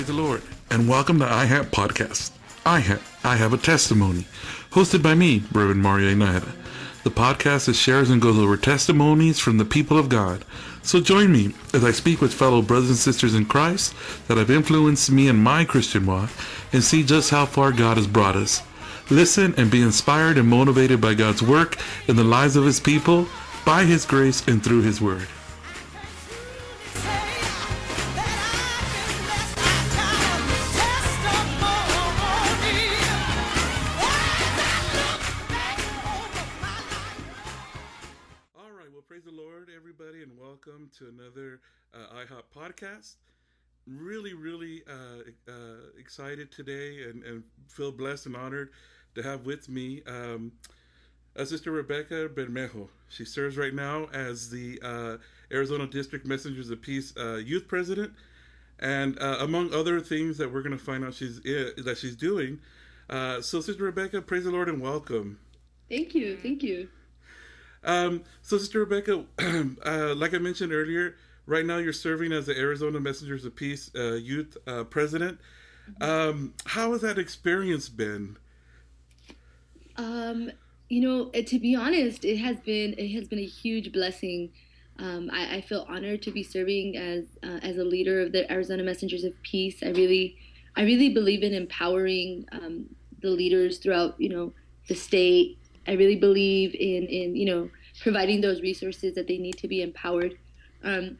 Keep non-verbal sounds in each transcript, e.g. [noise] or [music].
Praise the Lord, and welcome to iHAT Podcast. iHAT, I Have a Testimony, hosted by me, Reverend Mario Inada. The podcast is shares and goes over testimonies from the people of God. So join me as I speak with fellow brothers and sisters in Christ that have influenced me in my Christian walk and see just how far God has brought us. Listen and be inspired and motivated by God's work in the lives of His people, by His grace, and through His Word. Lord, everybody, and welcome to another uh, iHAT podcast. Really, really uh, uh, excited today and, and feel blessed and honored to have with me um, Sister Rebekah Bermejo. She serves right now as the uh, Arizona District Messengers of Peace uh, Youth President, and uh, among other things that we're going to find out she's that she's doing. So, Sister Rebekah, praise the Lord and welcome. Thank you. Thank you. Um, so, Sister Rebekah, [clears throat] uh, like I mentioned earlier, right now you're serving as the Arizona Messengers of Peace uh, Youth uh, President. Um, how has that experience been? Um, you know, uh, to be honest, it has been it has been a huge blessing. Um, I, I feel honored to be serving as uh, as a leader of the Arizona Messengers of Peace. I really, I really believe in empowering um, the leaders throughout, you know, the state. I really believe in in you know providing those resources that they need to be empowered. Um,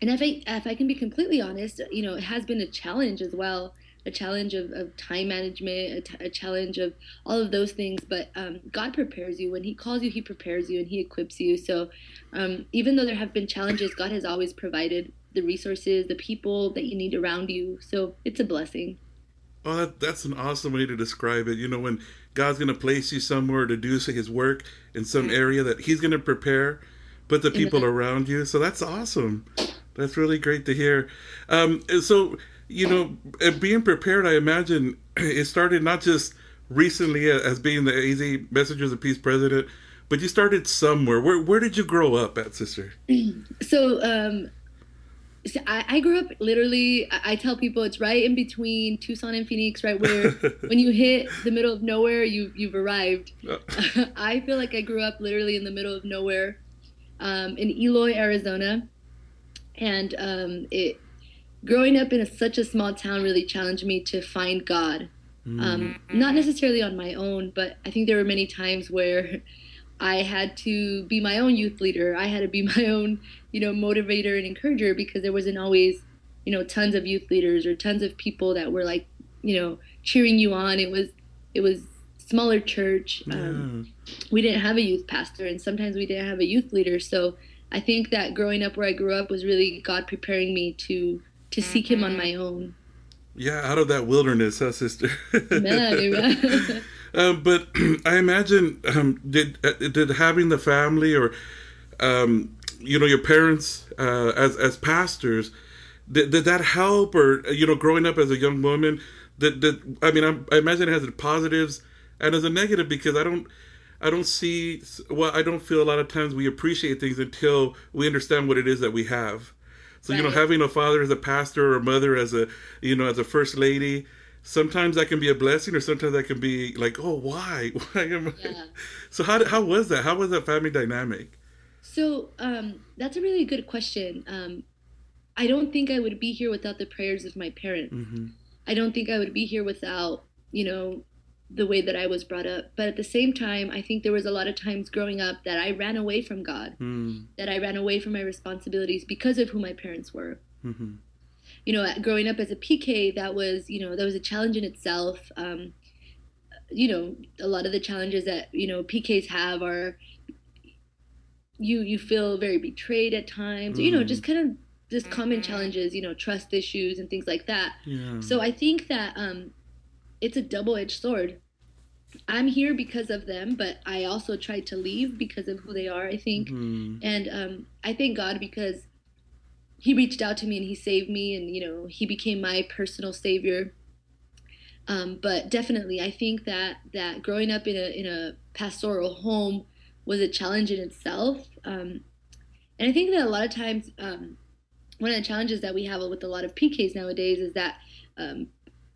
and if I if I can be completely honest, you know, it has been a challenge as well, a challenge of, of time management, a, t- a challenge of all of those things. But um, God prepares you when He calls you, He prepares you and He equips you. So um, even though there have been challenges, God has always provided the resources, the people that you need around you. So it's a blessing. Oh, that, that's an awesome way to describe it. You know, when God's going to place you somewhere to do His work in some area that He's going to prepare, put the people around you. So that's awesome. That's really great to hear. Um, so, you know, uh, being prepared, I imagine [clears throat] it started not just recently as being the AZ Messengers of Peace president, but you started somewhere. Where where did you grow up at, sister? [clears throat] So, um, so I, I grew up literally. I, I tell people it's right in between Tucson and Phoenix, right where [laughs] when you hit the middle of nowhere, you you've arrived. [laughs] I feel like I grew up literally in the middle of nowhere, um, in Eloy, Arizona, and um, it growing up in a, such a small town really challenged me to find God. Um, not necessarily on my own, but I think there were many times where I had to be my own youth leader. I had to be [laughs] my own, you know, motivator and encourager because there wasn't always, you know, tons of youth leaders or tons of people that were like, you know, cheering you on. It was, it was smaller church. Um, we didn't have a youth pastor, and sometimes we didn't have a youth leader. So I think that growing up where I grew up was really God preparing me to to seek Him on my own. Yeah, out of that wilderness, huh, sister? [laughs] Amen, amen. [laughs] Um, but [clears throat] I imagine um, did uh, did having the family or um, you know your parents uh, as as pastors did, did that help or you know growing up as a young woman did, did I mean I, I imagine it has positives and as a negative because I don't I don't see well I don't feel a lot of times we appreciate things until we understand what it is that we have. So you know having a father as a pastor or a mother as a you know as a first lady sometimes that can be a blessing or sometimes that can be like oh why [laughs] why am I Yeah. so how how was that how was that family dynamic So um, that's a really good question. Um, I don't think I would be here without the prayers of my parents. mm-hmm. I don't think I would be here without, you know, the way that I was brought up. But at the same time, I think there was a lot of times growing up that I ran away from God, mm that I ran away from my responsibilities because of who my parents were. hmm You know, growing up as a PK, that was, you know, that was a challenge in itself. Um, you know, a lot of the challenges that you know PKs have are you you feel very betrayed at times. You know, Mm. just kind of just common challenges. You know, trust issues and things like that. yeah So I think that um, it's a double-edged sword. I'm here because of them, but I also tried to leave because of who they are. I think, Mhm. and um, I thank God because He reached out to me and He saved me, and you know He became my personal savior. Um, but definitely, I think that that growing up in a in a pastoral home was a challenge in itself, um, and I think that a lot of times um, one of the challenges that we have with a lot of PKs nowadays is that um,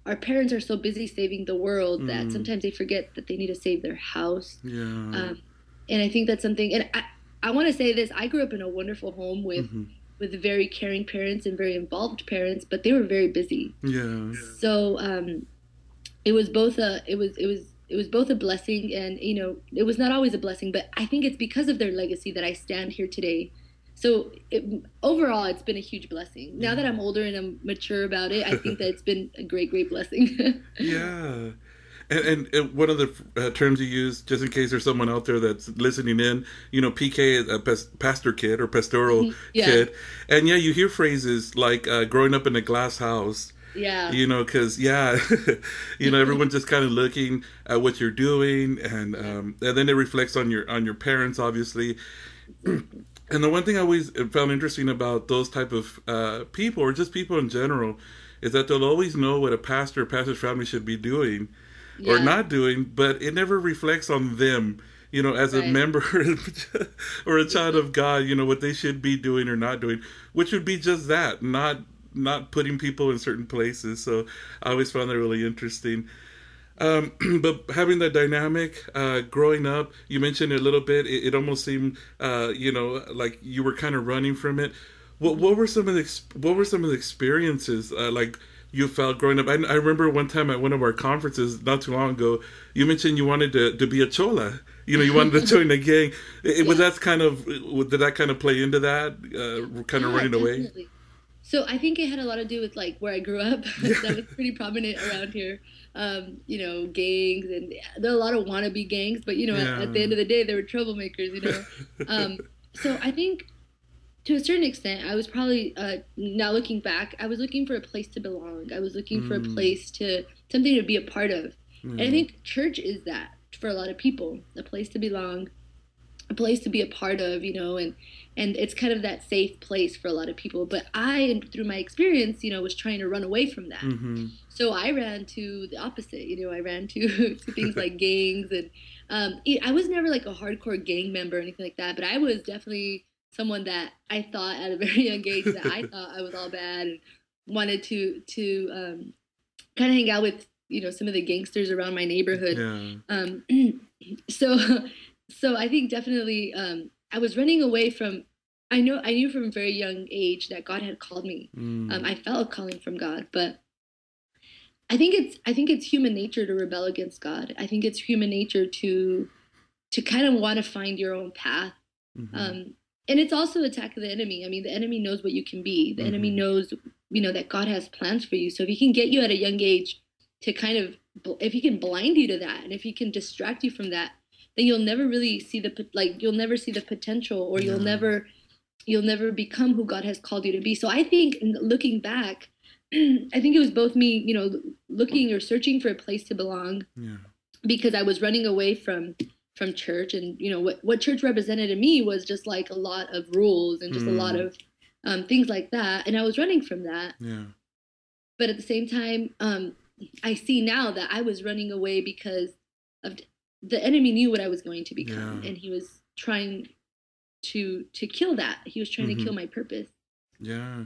our parents are so busy saving the world that Mm. sometimes they forget that they need to save their house. Yeah. Um, and I think that's something. And I, I want to say this: I grew up in a wonderful home with Mhm. With very caring parents and very involved parents, but they were very busy. Yeah. So um, it was both a it was it was it was both a blessing and you know it was not always a blessing, but I think it's because of their legacy that I stand here today. So it, overall, it's been a huge blessing. Now that I'm older and I'm mature about it, I think that it's been a great, great blessing. [laughs] Yeah. And, and, one of the uh, terms you use, just in case there's someone out there that's listening in, you know, PK is a pas- pastor kid or pastoral. [laughs] Yeah. kid. And yeah, you hear phrases like uh, growing up in a glass house, yeah, you know, because, yeah, [laughs] you know, everyone's just kind of looking at what you're doing. And, um, and then it reflects on your, on your parents, obviously. [clears throat] And the one thing I always found interesting about those type of uh, people, or just people in general, is that they'll always know what a pastor or pastor's family should be doing or not doing, but it never reflects on them. You know, as a member [laughs] or a child of God, you know what they should be doing or not doing, which would be just that, not not putting people in certain places. So I always found that really interesting. Um, [clears throat] but having that dynamic, uh, growing up, you mentioned it a little bit. It, it almost seemed, uh, you know, like you were kind of running from it. What what were some of the what were some of the experiences uh, like you felt growing up? I, I remember one time at one of our conferences not too long ago, you mentioned you wanted to, to be a chola. You know, you wanted to [laughs] join a gang. It, Was that kind of did that kind of play into that? Uh, kind of Yeah, running away. definitely. So I think it had a lot to do with like where I grew up. [laughs] that was pretty prominent around here. Um, you know, gangs and there are a lot of wannabe gangs, but you know, Yeah. at, at the end of the day, they were troublemakers. You know, [laughs] um, so I think to a certain extent, I was probably uh, now looking back, I was looking for a place to belong. I was looking for a Mm. place to something to be a part of, and I Mm. think church is that for a lot of people, a place to belong, a place to be a part of, you know, and and it's kind of that safe place for a lot of people. But I, through my experience, you know, was trying to run away from that. hmm So I ran to the opposite. You know, I ran to, [laughs] to things like [laughs] gangs, and um, I was never like a hardcore gang member or anything like that. But I was definitely someone that I thought at a very [laughs] young age that I [laughs] thought I was all bad and wanted to to um, kind of hang out with you know some of the gangsters around my neighborhood. Yeah. Um, [clears throat] so, so I think definitely um, I was running away from. I know I knew from a very young age that God had called me. Mm. Um, I felt a calling from God, but I think it's I think it's human nature to rebel against God. I think it's human nature to to kind of want to find your own path. Mhm. Um, and it's also attack of the enemy. I mean, the enemy knows what you can be. The enemy Mhm. knows, you know, that God has plans for you. So if he can get you at a young age to kind of, if he can blind you to that, and if he can distract you from that, then you'll never really see the like you'll never see the potential, or you'll never, you'll never become who God has called you to be. So I think, looking back, [clears throat] I think it was both me, you know, looking or searching for a place to belong Yeah. because I was running away from from church and you know what what church represented to me was just like a lot of rules and just a lot Mm. of um, things like that and I was running from that Yeah. but at the same time um, I see now that I was running away because of the enemy knew what I was going to become Yeah. and he was trying to to kill that he was trying Mhm. to kill my purpose Yeah,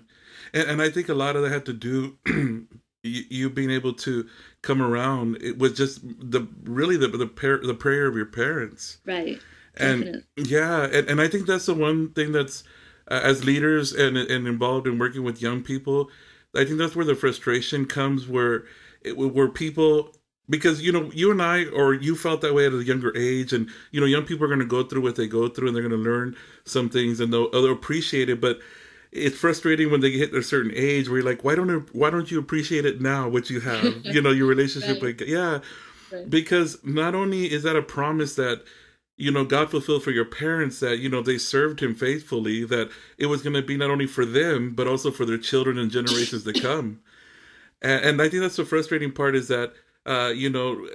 and, and I think a lot of that had to do [clears throat] you, you being able to come around. It was just the really the the, par- the prayer of your parents, right and Definitely. yeah, and, and I think that's the one thing that's uh, as leaders and and involved in working with young people. I think that's where the frustration comes, where it where people because you know you and I or you felt that way at a younger age, and you know young people are going to go through what they go through, and they're going to learn some things, and they'll, they'll appreciate it, but it's frustrating when they hit a certain age where you're like, why don't you, why don't you appreciate it now? What you have, [laughs] you know, your relationship Right. with yeah, Right. because not only is that a promise that you know God fulfilled for your parents that you know they served Him faithfully, that it was going to be not only for them but also for their children and generations to come. And, and I think that's the frustrating part is that uh, you know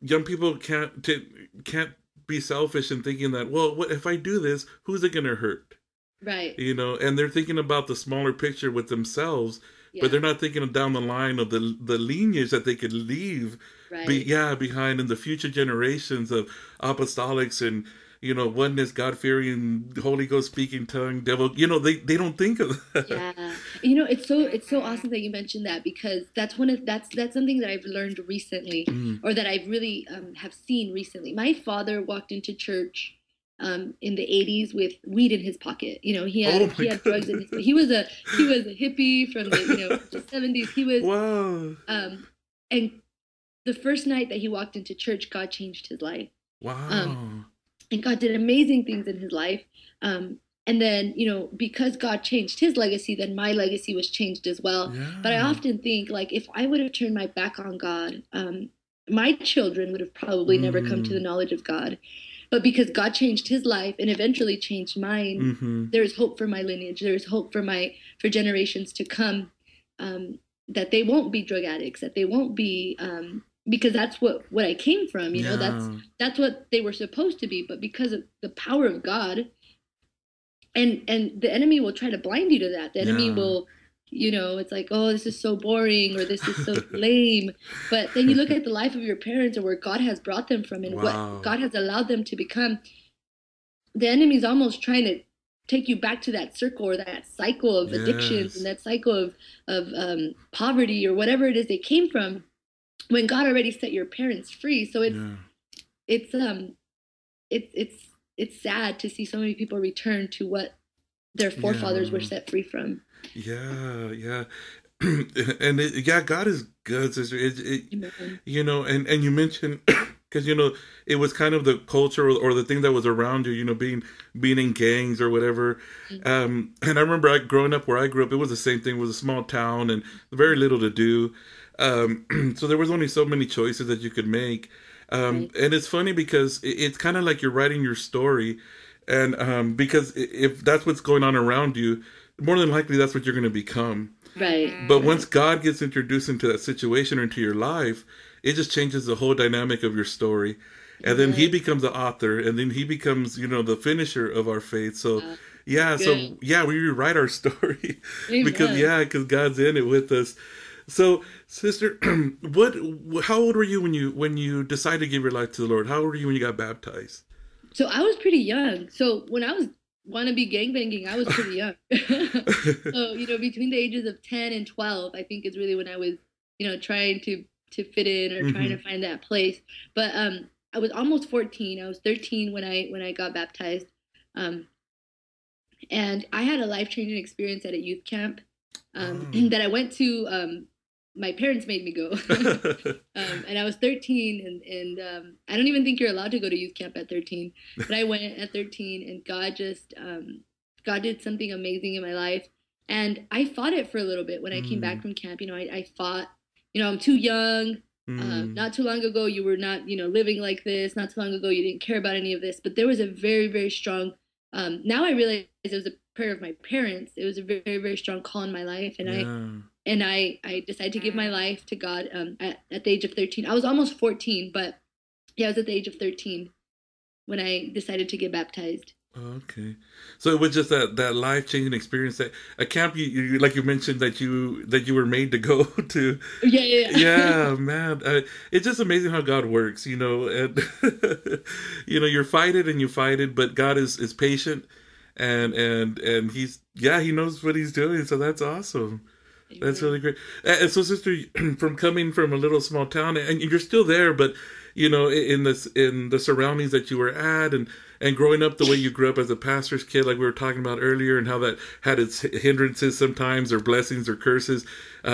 young people can't t- can't be selfish in thinking that well, what if I do this? Who's it going to hurt? Right you know and they're thinking about the smaller picture with themselves yeah, but they're not thinking of down the line of the the lineage that they could leave right be, yeah behind in the future generations of apostolics and you know, oneness, God fearing, Holy Ghost speaking tongue, devil. You know, they they don't think of that. Yeah, you know, it's so it's so awesome that you mentioned that because that's one of that's that's something that I've learned recently, mm. or that I've really um, have seen recently. My father walked into church um, in the 80s with weed in his pocket. You know, he had oh he had drugs in his. He was a he was a hippie from the you know the 70s. He was wow. Um, and the first night that he walked into church, God changed his life. Wow. Um, and God did amazing things in his life. Um, and then, you know, because God changed his legacy, then my legacy was changed as well. Yeah. But I often think, like, if I would have turned my back on God, um, my children would have probably mm. never come to the mm. knowledge of God. But because God changed his life and eventually changed mine, mm-hmm. there is hope for my lineage. There is hope for my for generations to come. Um, that they won't be drug addicts. That they won't be um, because that's what what I came from. You know, that's that's what they were supposed to be. But because of the power of God, and and the enemy will try to blind you to that. The enemy will you know it's like oh this is so boring or this is so [laughs] lame but then you look at the life of your parents and where god has brought them from and wow. what god has allowed them to become the enemy's almost trying to take you back to that circle or that cycle of yes. addictions and that cycle of of um, poverty or whatever it is they came from when god already set your parents free so it's yeah. it's um it's it's it's sad to see so many people return to what their forefathers yeah. were set free from yeah, yeah. [clears throat] and it, yeah, God is good, sister. It, it, you know, and and you mentioned [clears throat] because you know it was kind of the culture or, the thing that was around you. You know, being being in gangs or whatever. Mm-hmm. Um, and I remember I growing up where I grew up, it was the same thing. It was a small town and very little to do. Um, [clears throat] so there was only so many choices that you could make. Um, right. And it's funny because it's kind of like you're writing your story, and um, because if that's what's going on around you, more than likely that's what you're going to become. Right. But once God gets introduced into that situation or into your life, it just changes the whole dynamic of your story. And then he becomes the author, and then he becomes, you know, the finisher of our faith. So, uh, yeah, good. so yeah, we rewrite our [laughs] story because yeah, because God's in it with us. So, sister, [clears throat] what? How old were you when you when you decided to give your life to the Lord? How old were you when you got baptized? So I was pretty young. So when I was want to be gangbanging, I was pretty young. [laughs] so, you know, between the ages of 10 and 12, I think is really when I was, you know, trying to to fit in or mm-hmm. trying to mm-hmm. find that place. But um I was almost 14. I was 13 when I when I got baptized. Um and I had a life-changing experience at a youth camp um, oh. that I went to um, my parents made me go. [laughs] [laughs] um, and I was 13, and, and um, I don't even think you're allowed to go to youth camp at 13. But I went at 13, and God just, um, God did something amazing in my life. And I fought it for a little bit when I came back mm. from camp. You know, I, I fought, you know, I'm too young. Um, mm. not too long ago, you were not, you know, living like this. Not too long ago, you didn't care about any of this. But there was a very, very strong. Um, now I realize it was a prayer of my parents. It was a very, very strong call in my life, and yeah. I and I I decided to give my life to God um, at at the age of 13. I was almost 14, but yeah, I was at the age of 13 when I decided to get baptized. Okay, so it was just that that life changing experience that a camp you, you, like you mentioned that you that you were made to go [laughs] to. Yeah, yeah, yeah. [laughs] man. Uh, it's just amazing how God works, you know. And [laughs] you know, you're fighted and you fight it, but God is is patient, and and and he's yeah, he knows what he's doing. So that's awesome. That's really great. And so, sister, [clears throat] from coming from a little small town, and you're still there, but you know, in this in the surroundings that you were at, and and growing up the way you grew up as a pastor's kid, like we were talking about earlier, and how that had its hindrances sometimes, or blessings, or curses, uh,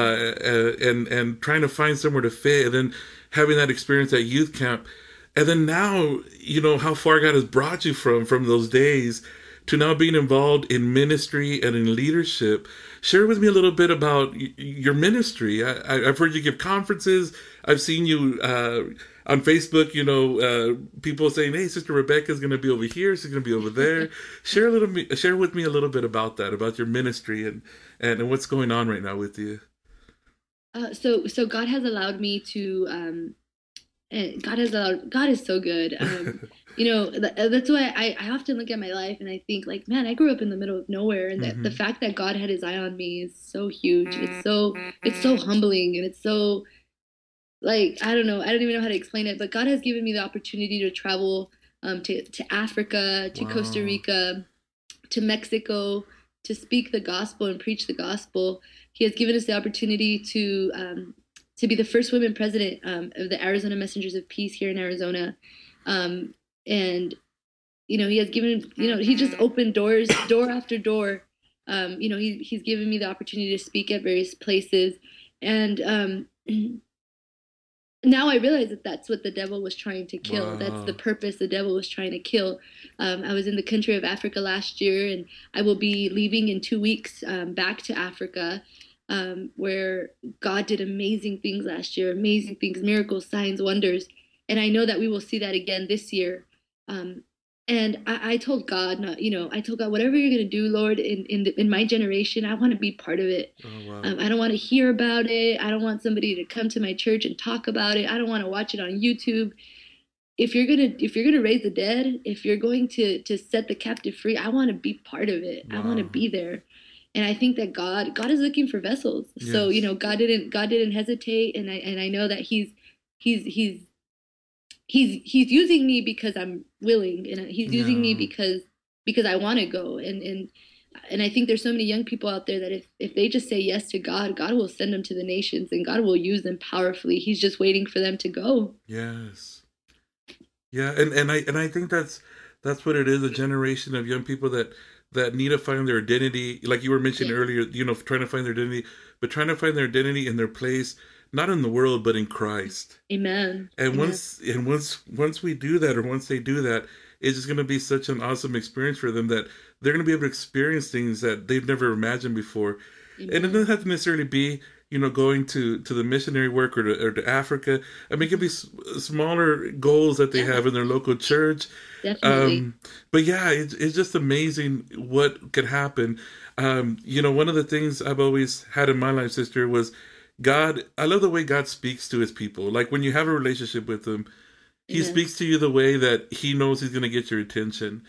uh, and and trying to find somewhere to fit, and then having that experience at youth camp, and then now, you know, how far God has brought you from from those days to now being involved in ministry and in leadership share with me a little bit about y- your ministry. I, have heard you give conferences. I've seen you uh, on Facebook. You know, uh, people saying, "Hey, Sister Rebekah is going to be over here. She's going to be over there." [laughs] share a little, share with me a little bit about that, about your ministry and and, what's going on right now with you. Uh, so, so God has allowed me to. Um, God has allowed. God is so good. Um, [laughs] you know uh, that's why I, I often look at my life and i think like man i grew up in the middle of nowhere and mm-hmm. the fact that god had his eye on me is so huge it's so it's so humbling and it's so like i don't know i don't even know how to explain it but god has given me the opportunity to travel um, to to Africa, to Wow. Costa Rica, to Mexico, to speak the gospel and preach the gospel. He has given us the opportunity to um, to be the first women president um, of the Arizona Messengers of Peace here in Arizona, um, and you know he has given you know he just opened doors door after door. Um, you know he he's given me the opportunity to speak at various places, and um, now I realize that that's what the devil was trying to kill. That's the purpose the devil was trying to kill. Um, I was in the country of Africa last year, and I will be leaving in two weeks um, back to Africa, um, where God did amazing things last year, amazing things, miracles, signs, wonders, and I know that we will see that again this year. Um, and I, I told God, not, you know, I told God, whatever you're gonna do, Lord, in in, the, in my generation, I want to be part of it. Oh wow. Um, I don't want to hear about it. I don't want somebody to come to my church and talk about it. I don't want to watch it on YouTube. If you're gonna if you're gonna raise the dead, if you're going to to set the captive free, I want to be part of it. I want to be there. And I think that God God is looking for vessels. So you know God didn't God didn't hesitate, and I and I know that He's He's He's He's He's using me because I'm willing, and He's using me because because I want to go, and and and I think there's so many young people out there that if if they just say yes to God, God will send them to the nations and God will use them powerfully. He's just waiting for them to go. Yes. Yeah, and and I and I think that's that's what it is a generation of young people that that need to find their identity like you were mentioning Yeah. earlier, you know, trying to find their identity, but trying to find their identity in their place not in the world but in Christ. Amen. And Amen. once and once once we do that or once they do that, it's just going to be such an awesome experience for them that they're going to be able to experience things that they've never imagined before and it doesn't have to necessarily be you know going to to the missionary work or to, or to africa i mean it could be s- smaller goals that they Yeah. have in their local church Definitely. um but yeah it's, it's just amazing what could happen um you know one of the things i've always had in my life sister was god i love the way god speaks to his people. Like when you have a relationship with him he speaks to you the way that he knows he's going to get your attention.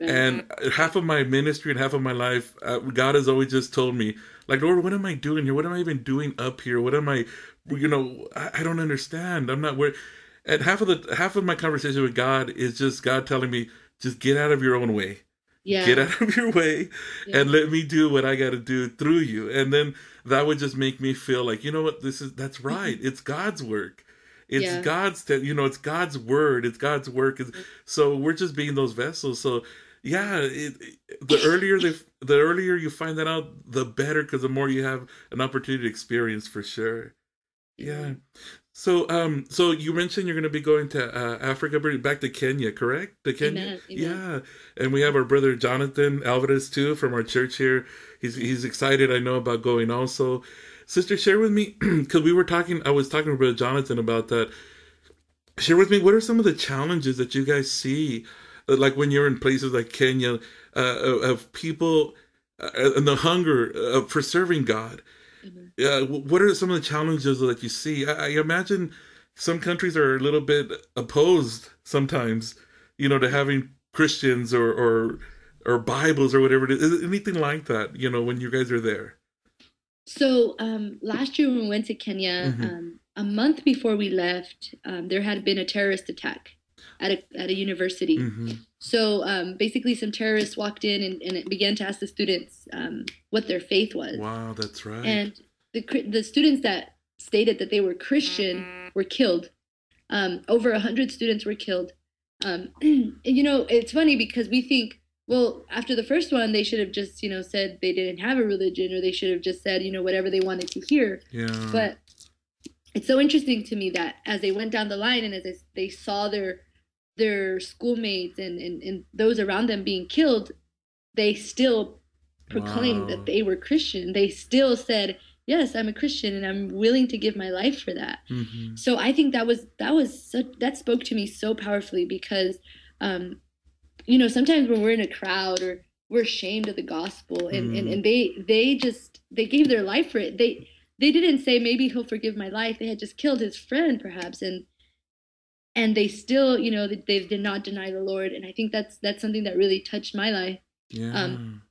And half of my ministry and half of my life uh, god has always just told me like lord what am i doing here? What am i even doing up here? What am i you know i, I don't understand. I'm not where and half of the half of my conversation with god is just god telling me just get out of your own way yeah. get out of your way Yeah. and let me do what i got to do through you. And then that would just make me feel like you know what this is that's mm-hmm. right. It's god's work. It's Yeah. god's te- you know it's god's word. It's god's work. It's- so we're just being those vessels. So yeah it, it- the earlier they the earlier you find that out the better because the more you have an opportunity to experience for sure. Yeah so um so you mentioned you're going to be going to uh, africa back to kenya correct? To kenya? Amen, amen. yeah. And we have our brother jonathan alvarez too from our church here. He's he's excited i know about going also. Sister share with me [clears throat] because we were talking i was talking to brother jonathan about that. Share with me what are some of the challenges that you guys see uh, like when you're in places like kenya uh, of of people uh, and the hunger uh, for serving god Uh, wh- what are some of the challenges that you see? I, I imagine some countries are a little bit opposed sometimes you know to having christians or or or bibles or whatever it is. Is anything like that you know when you guys are there? So um, last year when we went to Kenya, Mhm. um, a month before we left, um, there had been a terrorist attack at a at a university. hmm So um, basically, some terrorists walked in and, and began to ask the students um, what their faith was. wow that's right And the the students that stated that they were Christian were killed. Um, over a hundred students were killed. Um, [clears throat] and, you know, it's funny because we think, well, after the first one, they should have just, you know, said they didn't have a religion, or they should have just said, you know, whatever they wanted to hear. yeah But it's so interesting to me that as they went down the line and as they- they saw their their schoolmates and, and, and those around them being killed, they still proclaimed Wow. that they were Christian. They still said, "Yes, I'm a Christian, and I'm willing to give my life for that." hmm So I think that was that was such, that spoke to me so powerfully because, um, you know, sometimes when we're in a crowd or we're ashamed of the gospel, and, and, Mm. and they they just they gave their life for it. They they didn't say maybe he'll forgive my life. They had just killed his friend perhaps, and and they still you know they, they did not deny the Lord. And I think that's that's something that really touched my life yeah um,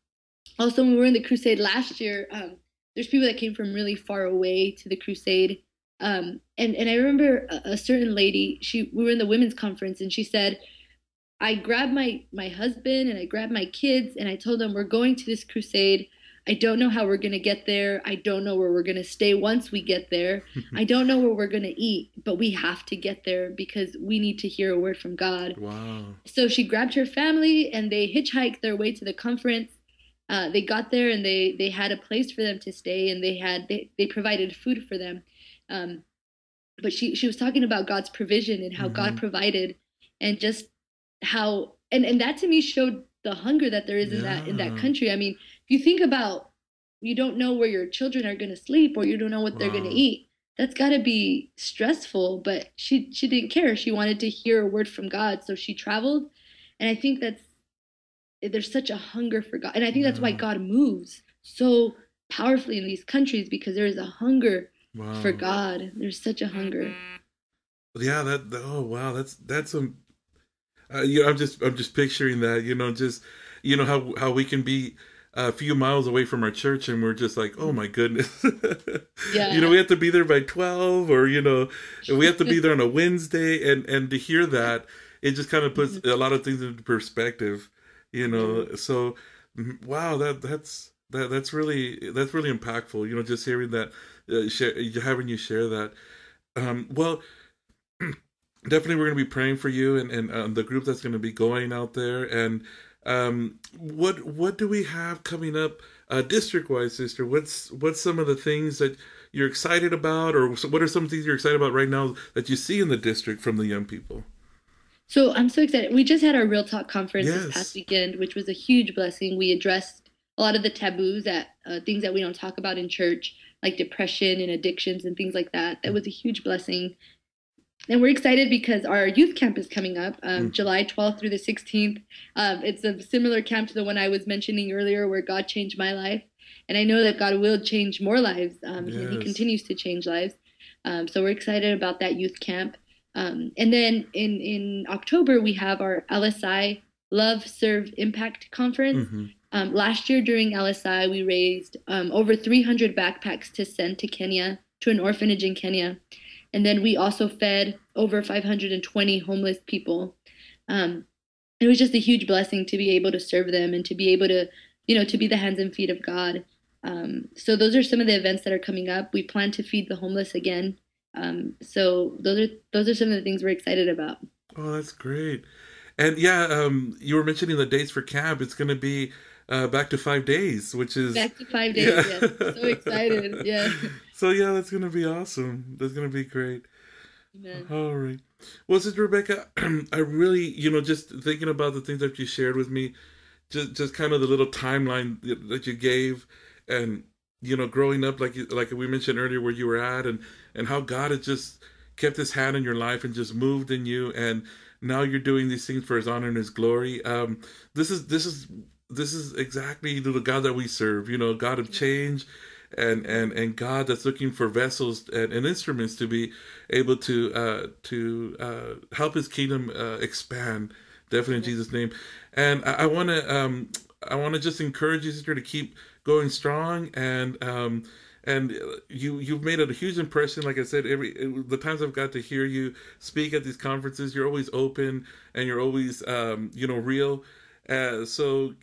also when we were in the crusade last year um, there's people that came from really far away to the crusade um, and, and i remember a, a certain lady she we were in the women's conference and she said I grabbed my my husband and I grabbed my kids and I told them we're going to this crusade. I don't know how we're going to get there. I don't know where we're going to stay once we get there. [laughs] I don't know where we're going to eat, but we have to get there because we need to hear a word from God. Wow. So she grabbed her family and they hitchhiked their way to the conference. Uh, they got there and they they had a place for them to stay and they had they, they provided food for them. Um, but she she was talking about God's provision and how Mhm. God provided and just how and and that to me showed the hunger that there is in that in that country. I mean, if you think about you don't know where your children are going to sleep or you don't know what they're going to eat. That's got to be stressful, but she she didn't care. She wanted to hear a word from God, so she traveled. And I think that's there's such a hunger for God. And I think that's why God moves so powerfully in these countries because there is a hunger Wow. for God. There's such a hunger. Mm-hmm. Yeah, that that- oh wow, that's that's some uh, you know, I'm just I'm just picturing that, you know, just you know how how we can be a few miles away from our church and we're just like, "Oh my goodness." Yeah. [laughs] You know, we have to be there by 12 or you know, we have to be there on a Wednesday and and to hear [laughs] that it just kind of puts Mm-hmm. a lot of things into perspective, you know. So mm, wow, that that's that that's really that's really impactful, you know, just hearing that uh, share, having you share that. Um well, [clears throat] definitely we're going to be praying for you and and um, the group that's going to be going out there and um what what do we have coming up uh district wise sister what's what's some of the things that you're excited about or what are some things you're excited about right now that you see in the district from the young people So I'm so excited. We just had our Real Talk conference Yes. this past weekend, which was a huge blessing. We addressed a lot of the taboos that uh, things that we don't talk about in church, like depression and addictions and things like that. That was a huge blessing. And we're excited because our youth camp is coming up um, Mm. July 12th through the 16th. Um, it's a similar camp to the one I was mentioning earlier where God changed my life. And I know that God will change more lives. Um, and He continues to change lives. Um, so we're excited about that youth camp. Um, and then in, in October, we have our LSI Love, Serve, Impact Conference. Mhm. Um, last year during LSI, we raised um, over 300 backpacks to send to Kenya, to an orphanage in Kenya. And then we also fed over 520 homeless people. Um, it was just a huge blessing to be able to serve them and to be able to, you know, to be the hands and feet of God. Um, so those are some of the events that are coming up. We plan to feed the homeless again. Um, so those are those are some of the things we're excited about. oh that's great and yeah um you were mentioning the dates for CAB. it's going to be uh back to 5 days which is Back to five days. Yeah. Yes. So excited. [laughs] Yeah. So yeah that's to be awesome that's to be great. All right. Well, Sister Rebekah, [clears throat] I really, you know, just thinking about the things that you shared with me, just just kind of the little timeline that you gave, and you know, growing up, like you- like we mentioned earlier, where you were at, and and how God has just kept His hand in your life and just moved in you, and now you're doing these things for His honor and His glory. Um, this is this is this is exactly the God that we serve. You know, God of change. And, and and God that's looking for vessels and, and instruments to be able to uh, to uh, help His kingdom uh, expand. Definitely in Jesus' name. And I, I want to um, I want to just encourage you, sister, to keep going strong. And um, and you you've made a huge impression. Like I said, every the times I've got to hear you speak at these conferences, you're always open and you're always um, you know real. Uh, so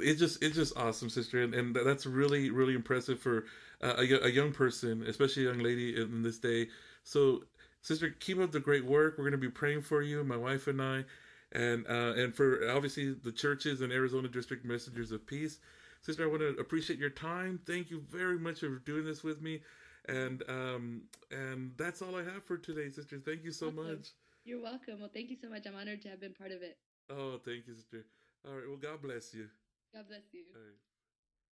it's just it's just awesome, sister, and, and that's really really impressive for uh, a, a young person, especially a young lady in this day. So, sister, keep up the great work. We're going to be praying for you, my wife and I, and uh, and for obviously the churches and Arizona District Messengers of Peace. Sister, I want to appreciate your time. Thank you very much for doing this with me, and um and that's all I have for today, sister. Thank you so Awesome. much. You're welcome. Well, thank you so much. I'm honored to have been part of it. Oh, thank you, sister. All right. Well, God bless you. God bless you.